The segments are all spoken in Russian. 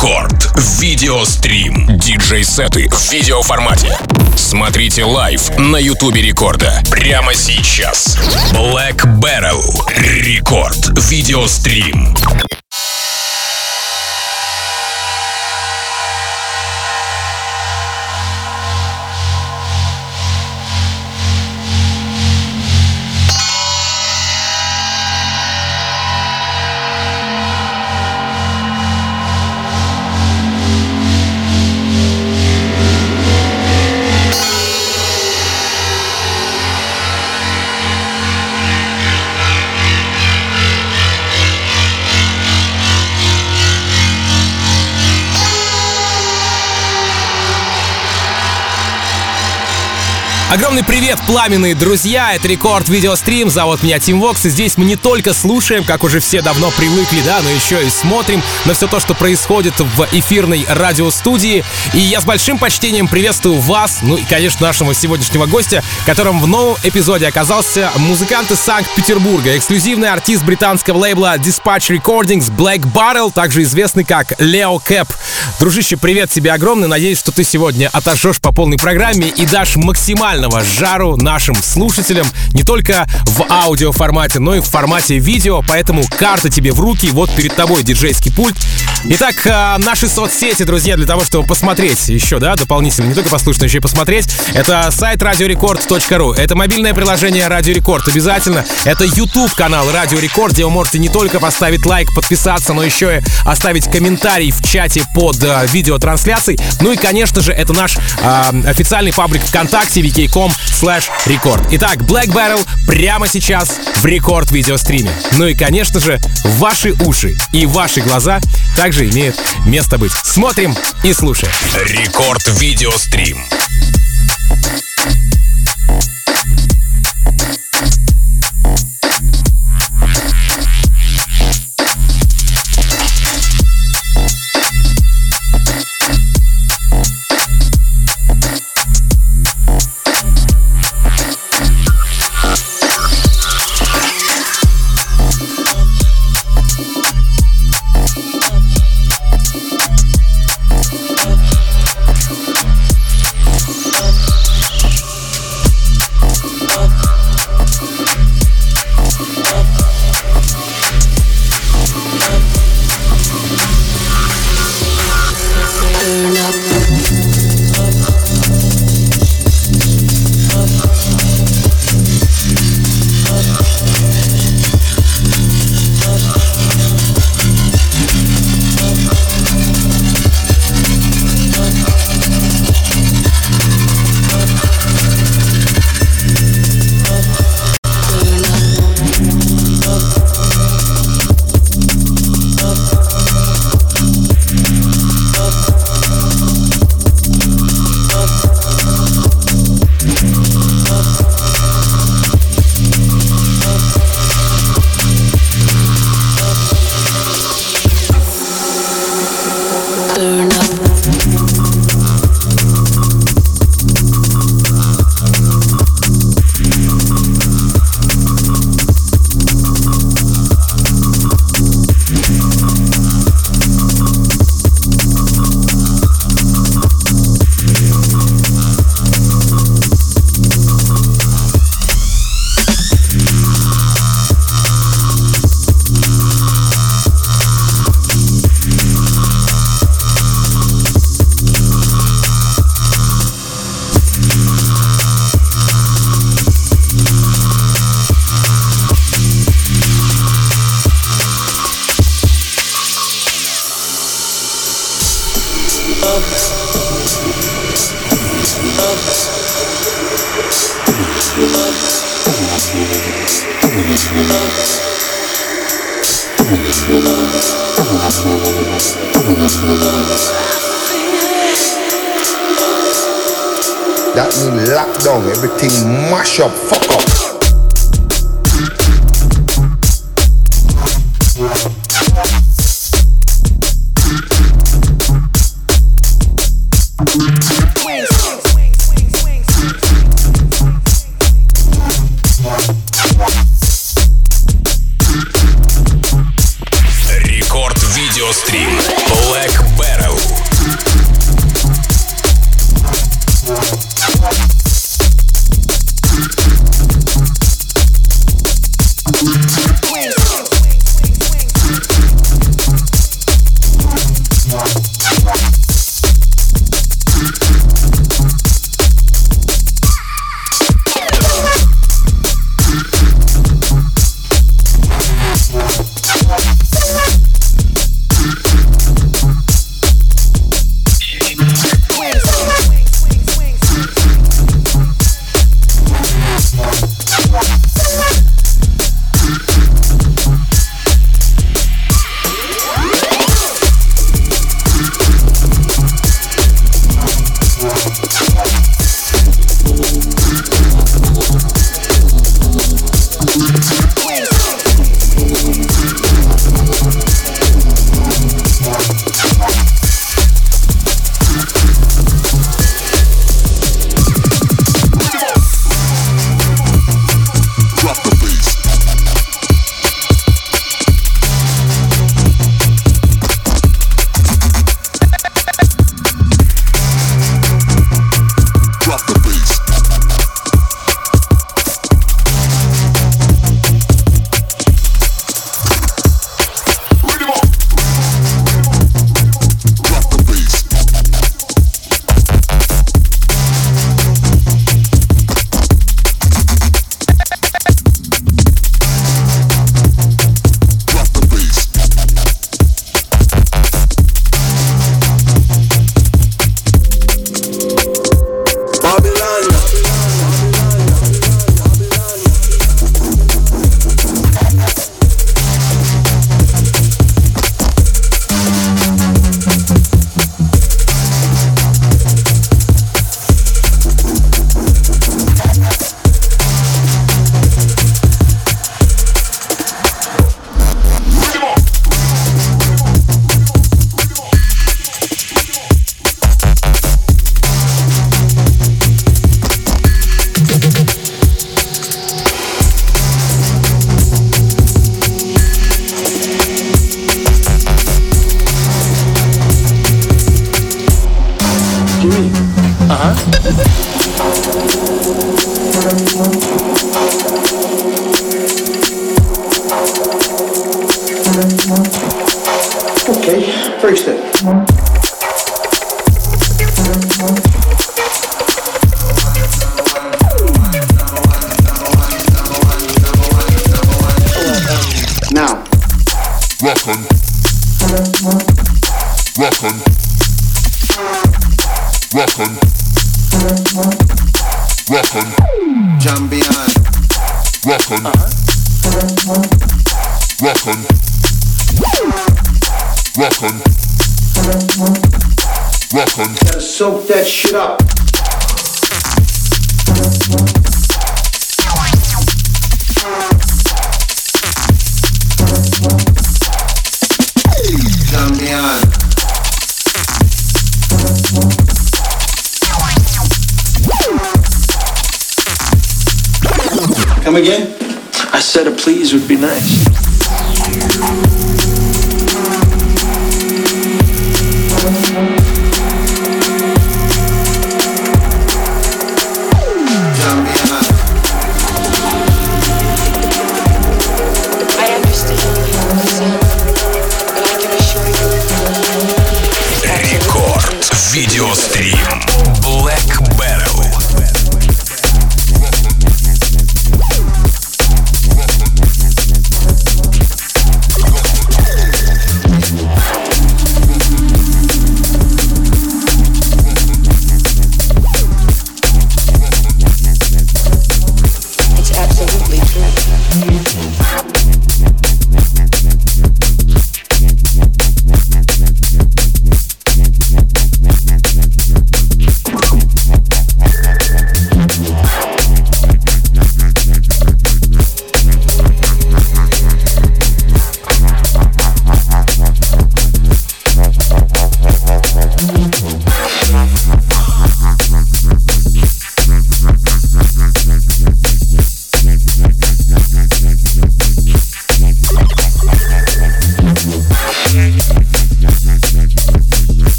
Record Video Stream. Диджей-сеты в видеоформате. Смотрите live на Ютубе Рекорда. Прямо сейчас. Black Barrel. Record Video Stream. Огромный привет, пламенные друзья! Это Рекорд Видеострим, зовут меня Тим Вокс, и здесь мы не только слушаем, как уже все давно привыкли, да, но еще и смотрим на все то, что происходит в эфирной радиостудии. И я с большим почтением приветствую вас, ну и, конечно, нашего сегодняшнего гостя, которым в новом эпизоде оказался музыкант из Санкт-Петербурга, эксклюзивный артист британского лейбла Dispatch Recordings Black Barrel, также известный как Лео Кэп. Дружище, привет тебе огромный, надеюсь, что ты сегодня отожжешь по полной программе и дашь максимально максимального жару нашим слушателям не только в аудио формате, но и в формате видео, поэтому карта тебе в руки, вот перед тобой диджейский пульт. Итак, а, наши соцсети, друзья, для того, чтобы посмотреть еще, да, дополнительно, не только послушать, но еще и посмотреть, это сайт радиорекорд.ру, это мобильное приложение Радио Рекорд, обязательно, это YouTube канал Радио Рекорд, где вы можете не только поставить лайк, подписаться, но еще и оставить комментарий в чате под э, видеотрансляцией. Ну и, конечно же, это наш э, официальный паблик ВКонтакте, vk.com slash record. Итак, Black Barrel прямо сейчас в рекорд видеостриме. Ну и, конечно же, ваши уши и ваши глаза также имеют место быть. Смотрим и слушаем. Рекорд видеострим. That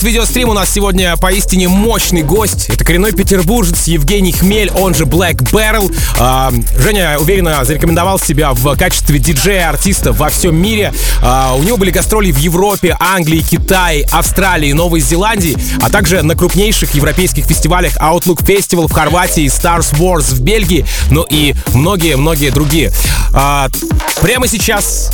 Рекорд видеострим. У нас сегодня поистине мощный гость. Это коренной петербуржец Евгений Хмель, он же Black Barrel. А, Женя уверенно зарекомендовал себя в качестве диджея-артиста во всем мире. А, у него были гастроли в Европе, Англии, Китае, Австралии, Новой Зеландии, а также на крупнейших европейских фестивалях Outlook Festival в Хорватии, Stars Wars в Бельгии, ну и многие-многие другие. А, прямо сейчас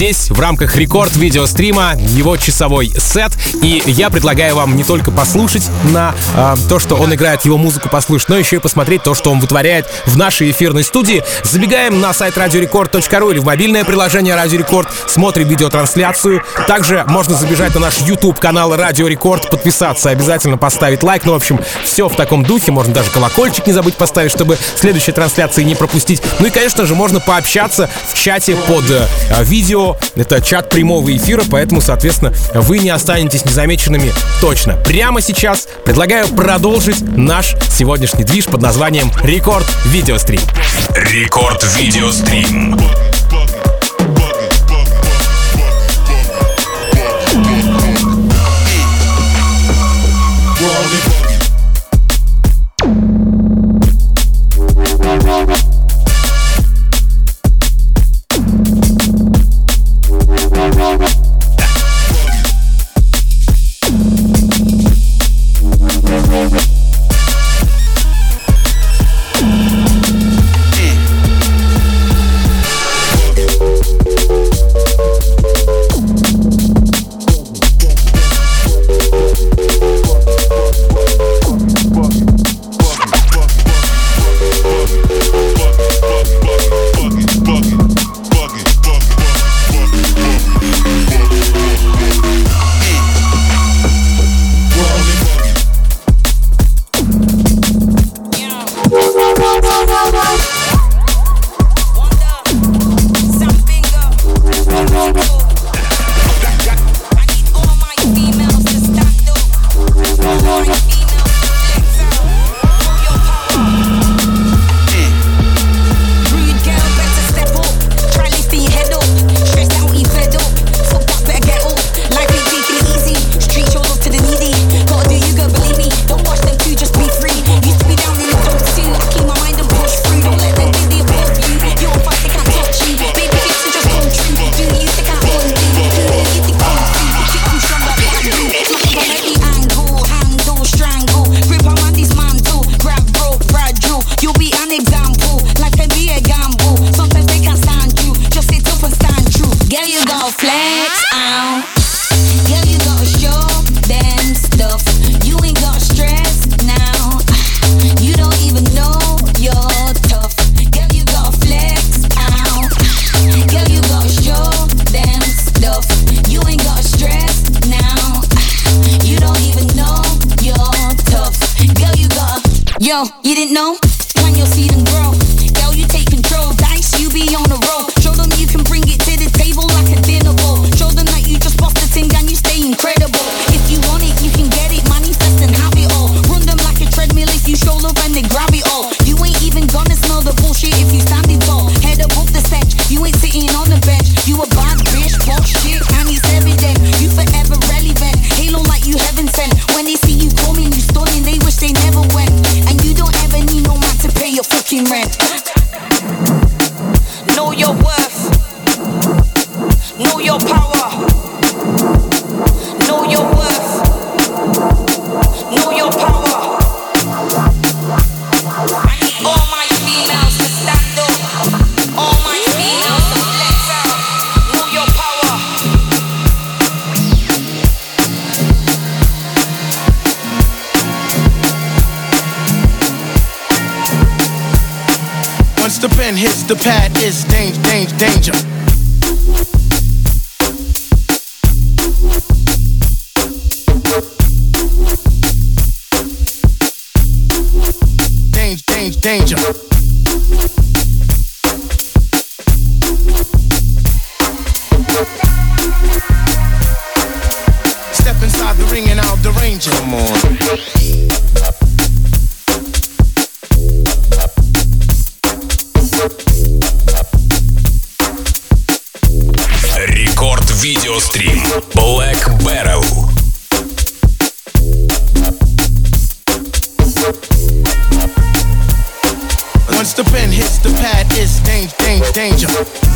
здесь в рамках рекорд видеострима его часовой сет. И я предлагаю вам не только послушать на э, то, что он играет, его музыку послушать, но еще и посмотреть то, что он вытворяет в нашей эфирной студии. Забегаем на сайт радиорекорд.ру или в мобильное приложение Радио Рекорд, смотрим видеотрансляцию. Также можно забежать на наш YouTube канал Радио Рекорд, подписаться, обязательно поставить лайк. Ну, в общем, все в таком духе. Можно даже колокольчик не забыть поставить, чтобы следующие трансляции не пропустить. Ну и, конечно же, можно пообщаться в чате под э, видео это чат прямого эфира, поэтому, соответственно, вы не останетесь незамеченными точно. Прямо сейчас предлагаю продолжить наш сегодняшний движ под названием Рекорд Видеострим. Рекорд Видеострим. change danger. Step inside the ring and I'll derange. Come on. Danger,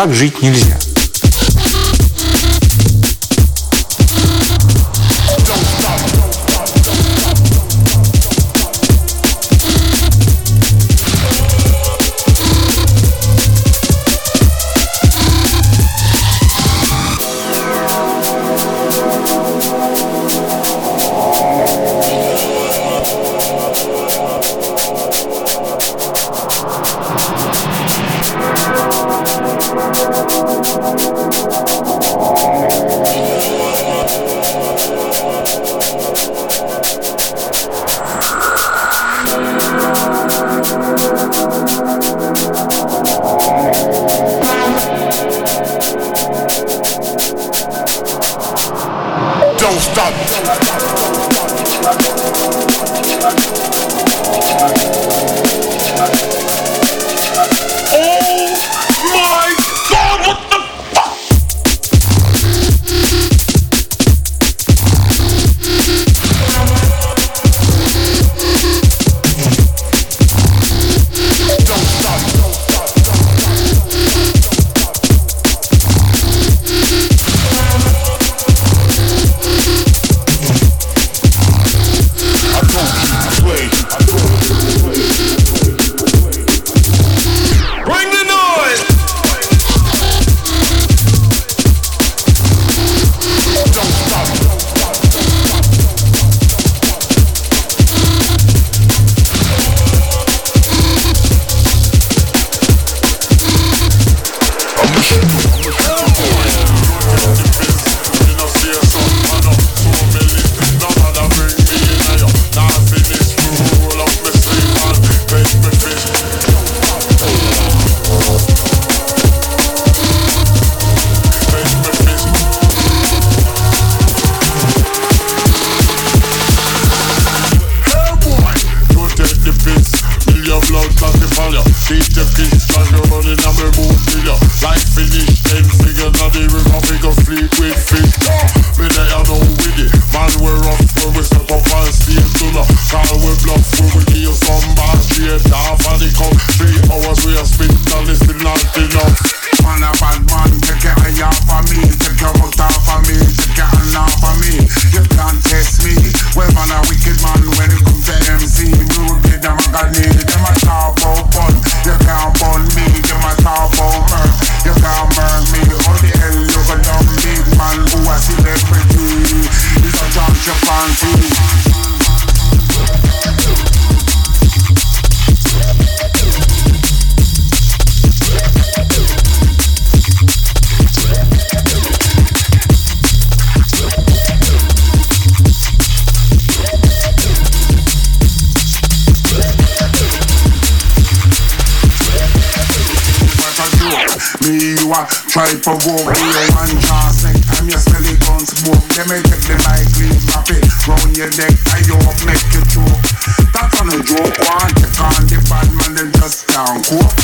Так жить нельзя. cool.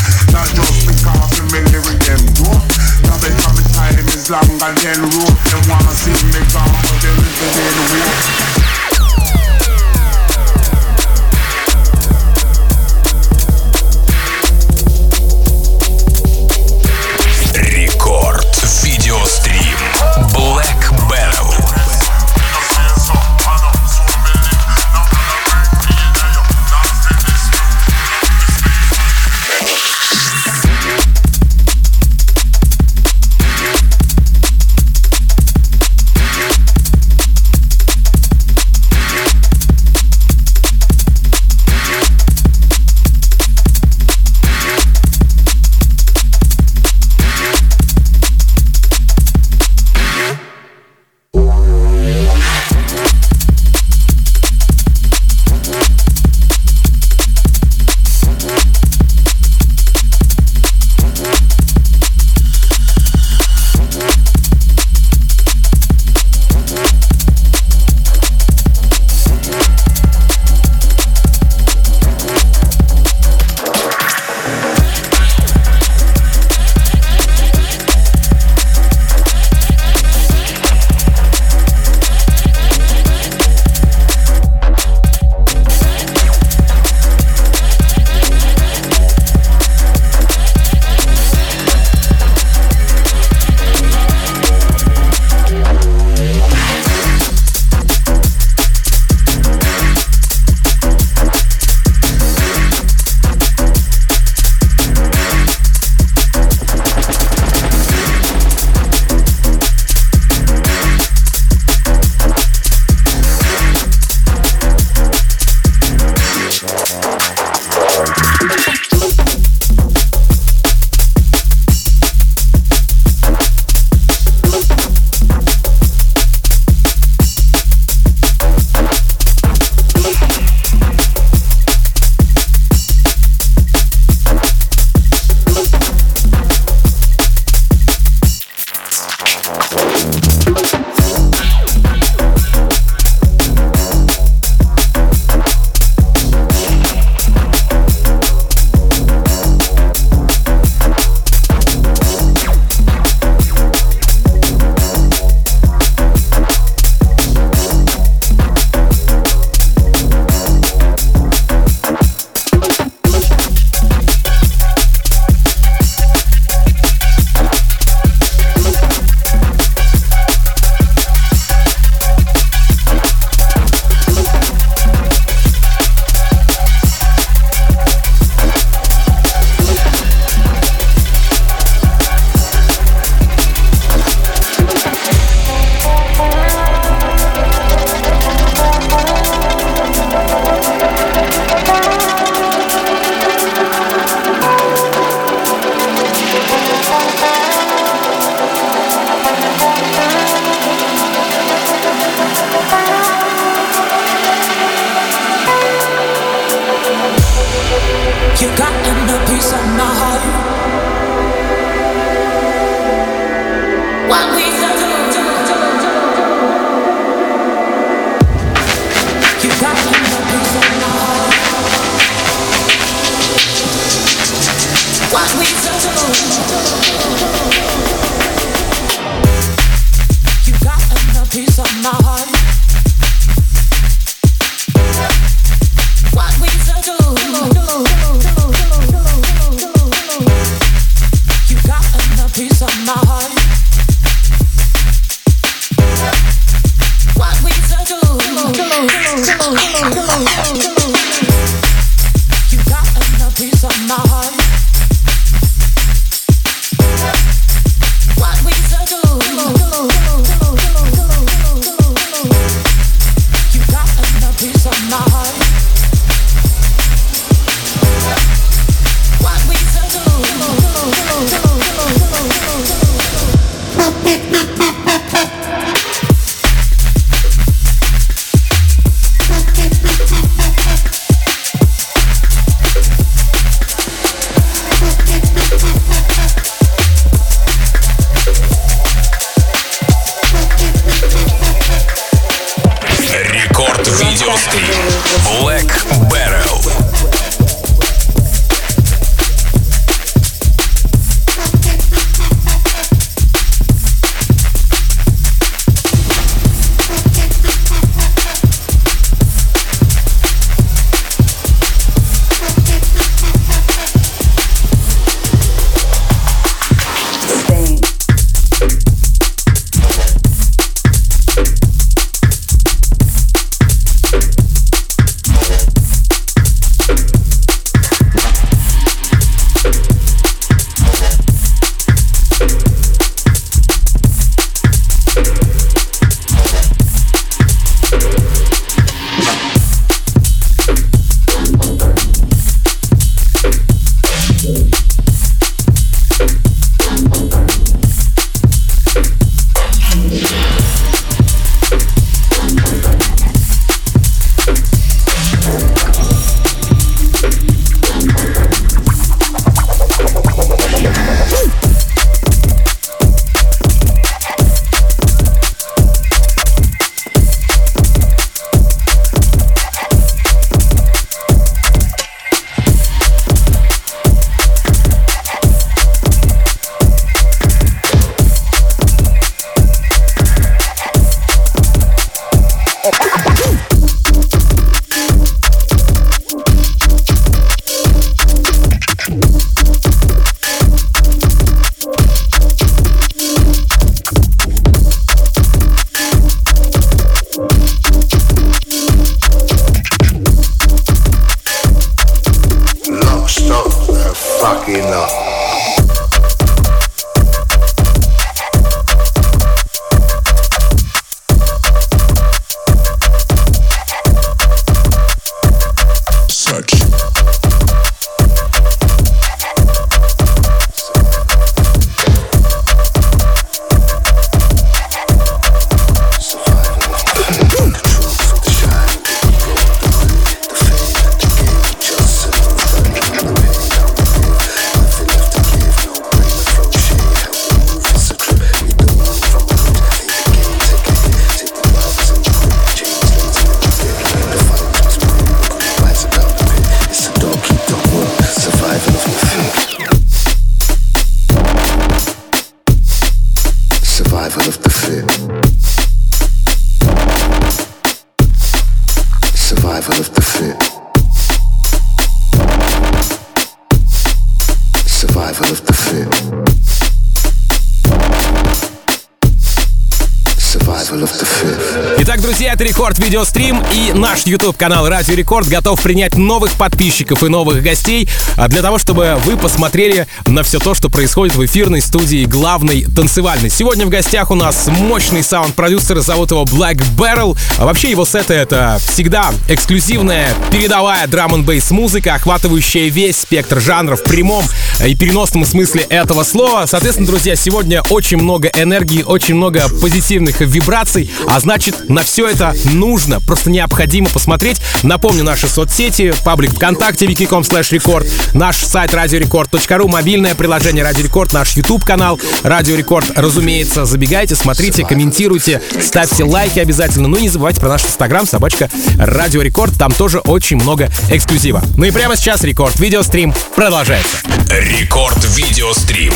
Рекорд Видеострим и наш YouTube канал Радио Рекорд готов принять новых подписчиков и новых гостей а, для того, чтобы вы посмотрели на все то, что происходит в эфирной студии главной танцевальной. Сегодня в гостях у нас мощный саунд-продюсер, зовут его Black Barrel. А вообще его сеты это всегда эксклюзивная передовая драм н бейс музыка, охватывающая весь спектр жанров в прямом и переносном смысле этого слова. Соответственно, друзья, сегодня очень много энергии, очень много позитивных вибраций, а значит на все все это нужно, просто необходимо посмотреть. Напомню, наши соцсети, паблик ВКонтакте, vk.com slash record, наш сайт радиорекорд.ру, мобильное приложение Радио Рекорд, наш YouTube канал Радио Рекорд. Разумеется, забегайте, смотрите, комментируйте, ставьте лайки обязательно. Ну и не забывайте про наш инстаграм, собачка Радио Рекорд. Там тоже очень много эксклюзива. Ну и прямо сейчас рекорд. Видеострим продолжается. Рекорд Видеострим.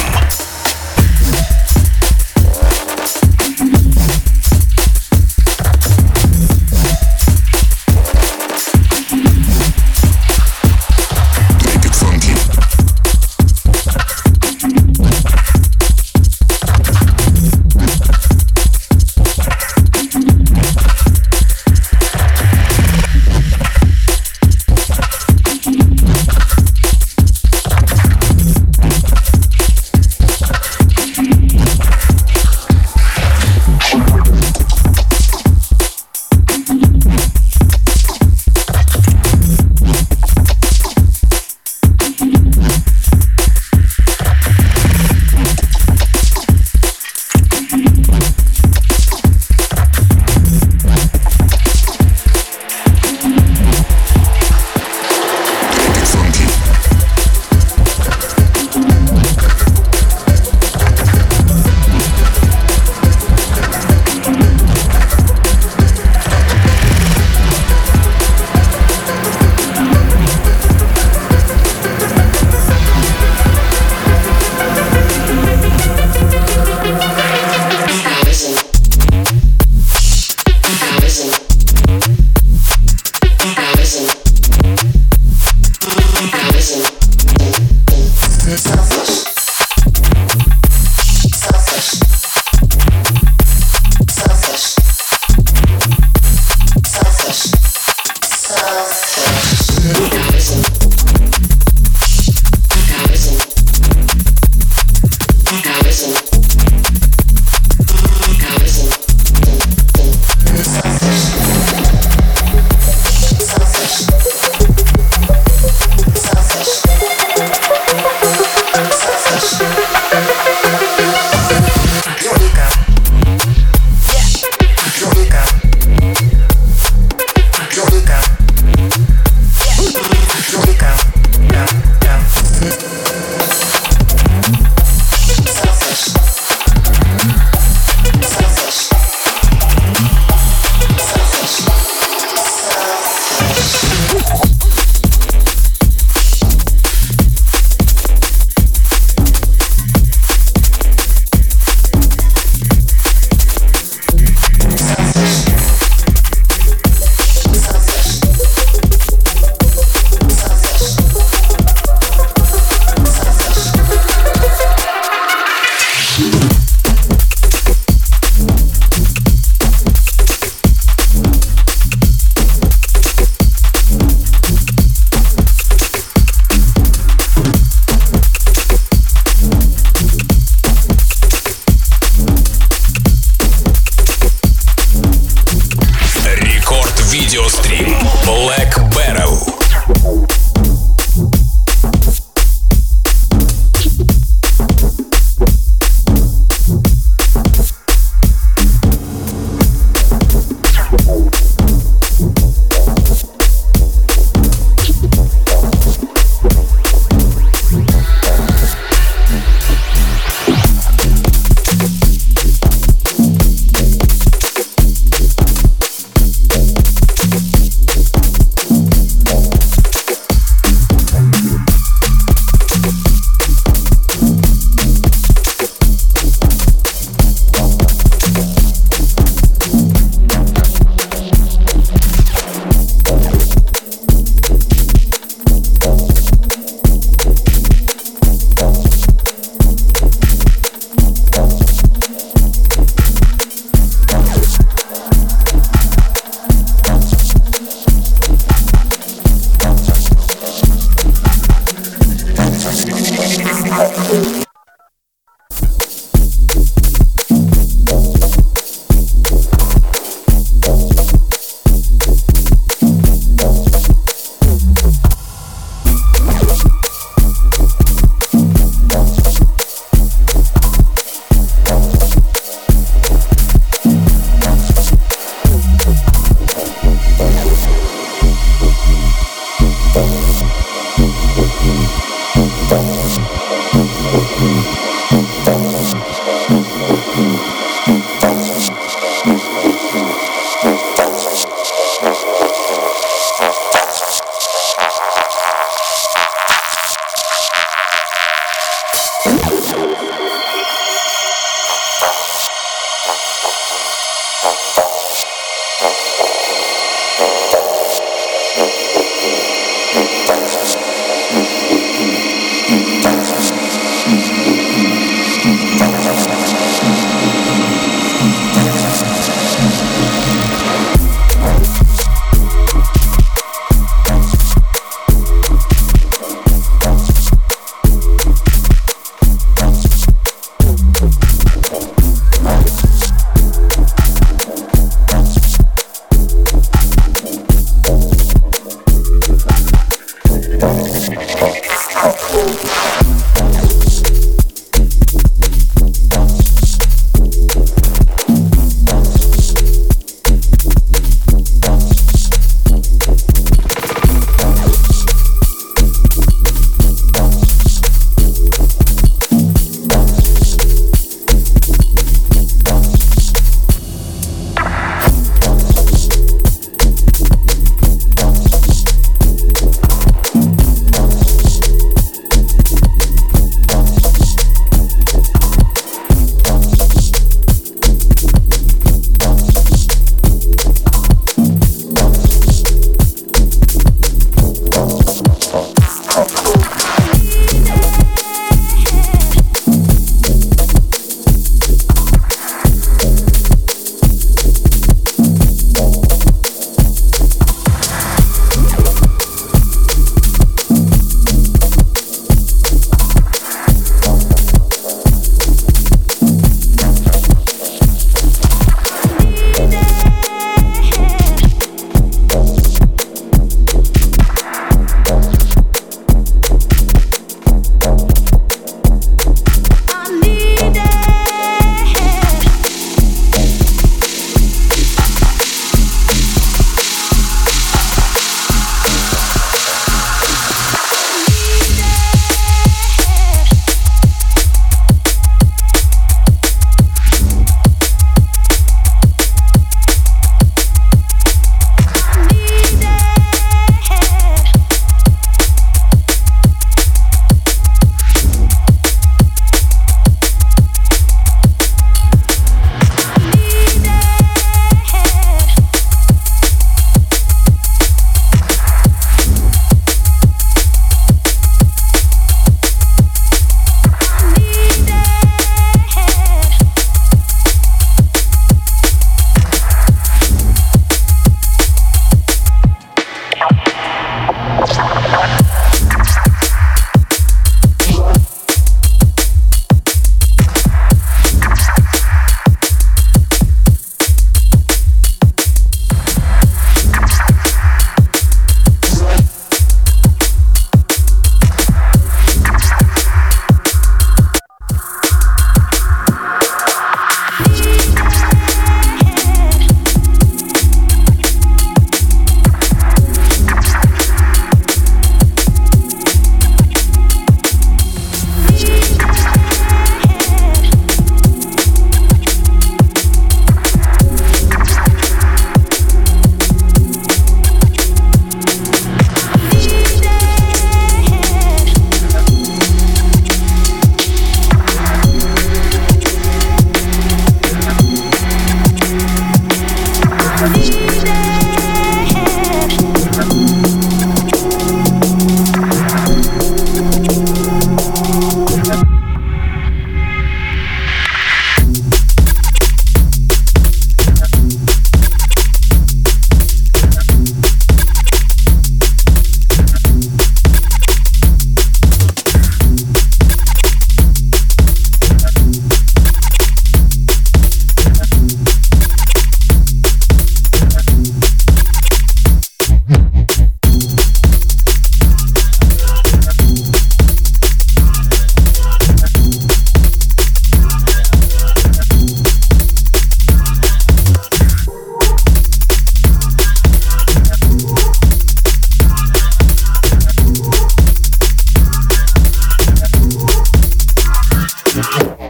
Bye.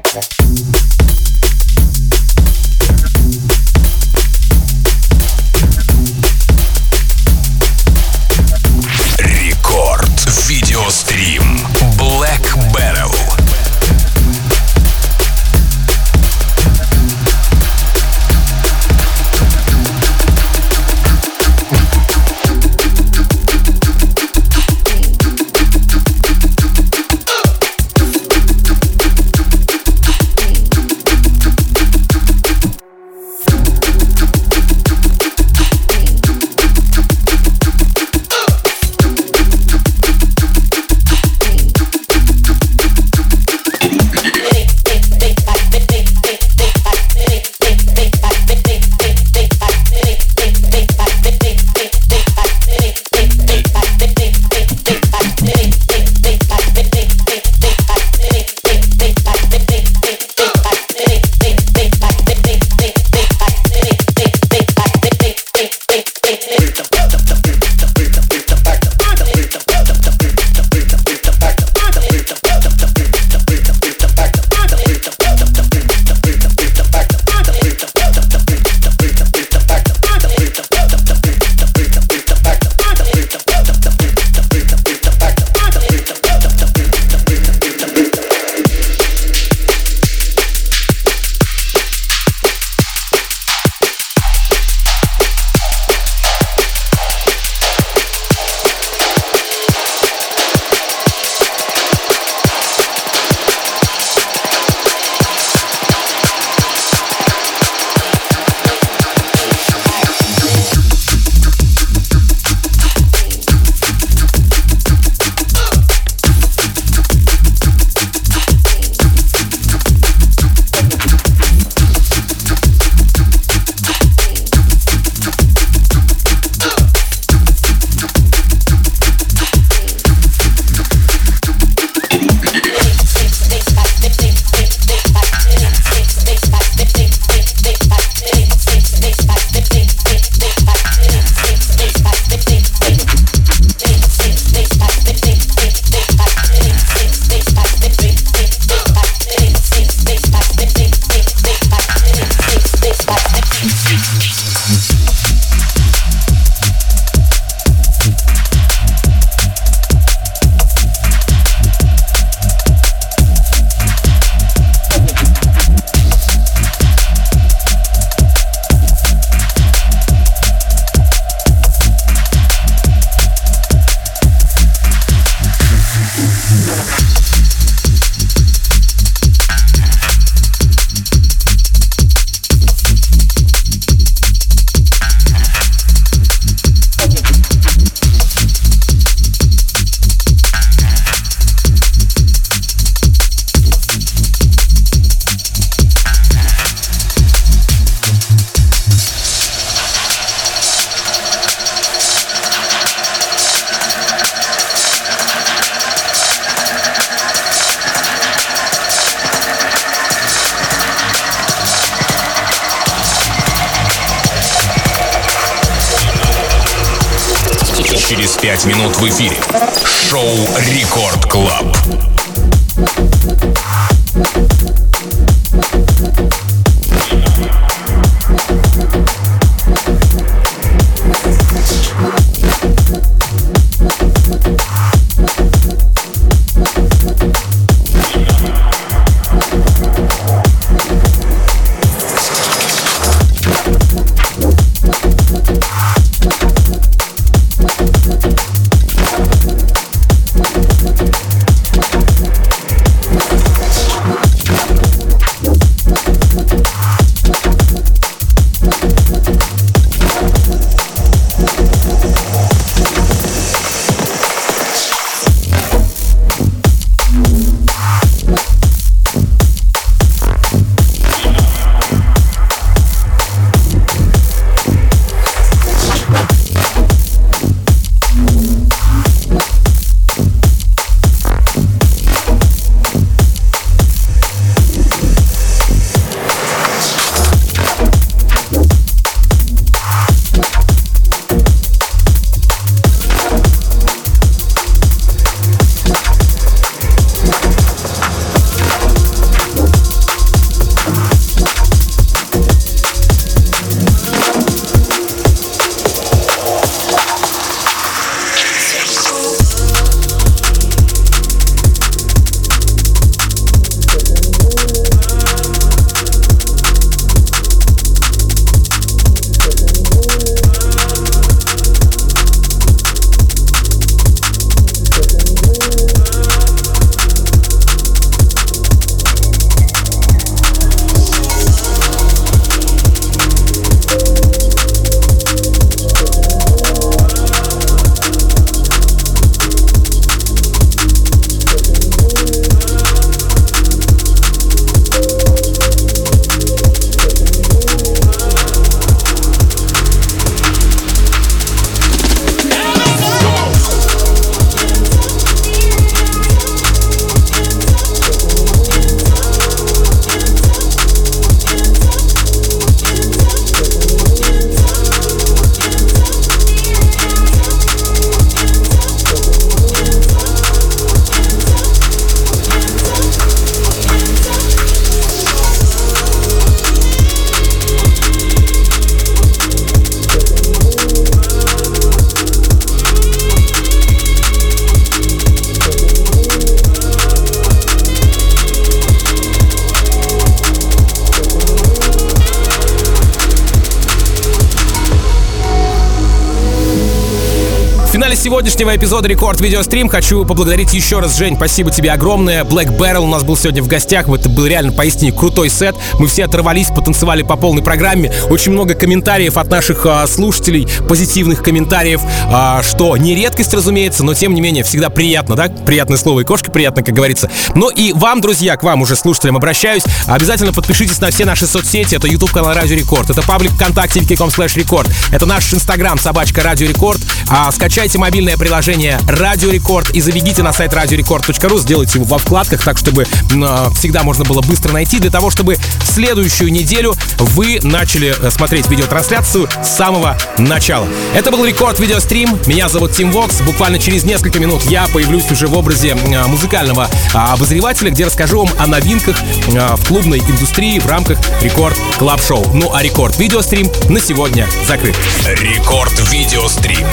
Сегодняшнего эпизода Рекорд Видеострим хочу поблагодарить еще раз, Жень, спасибо тебе огромное. Black Barrel у нас был сегодня в гостях, это был реально поистине крутой сет. Мы все оторвались, потанцевали по полной программе. Очень много комментариев от наших а, слушателей, позитивных комментариев, а, что не редкость, разумеется, но тем не менее всегда приятно, да? Приятное слово и кошка приятно, как говорится. Ну и вам, друзья, к вам уже слушателям обращаюсь. Обязательно подпишитесь на все наши соцсети. Это YouTube канал Радио Рекорд, это паблик ВКонтакте, vk.com slash record. Это наш Инстаграм, собачка Радио Рекорд. А, скачайте мобильное приложение Радио Рекорд и забегите на сайт радиорекорд.ру, сделайте его во вкладках, так чтобы э, всегда можно было быстро найти, для того, чтобы в следующую неделю вы начали э, смотреть видеотрансляцию с самого начала. Это был Рекорд Видеострим, меня зовут Тим Вокс, буквально через несколько минут я появлюсь уже в образе э, музыкального э, обозревателя, где расскажу вам о новинках э, в клубной индустрии в рамках Record Club Show. Ну а Рекорд Видеострим на сегодня закрыт. Рекорд Видеострим.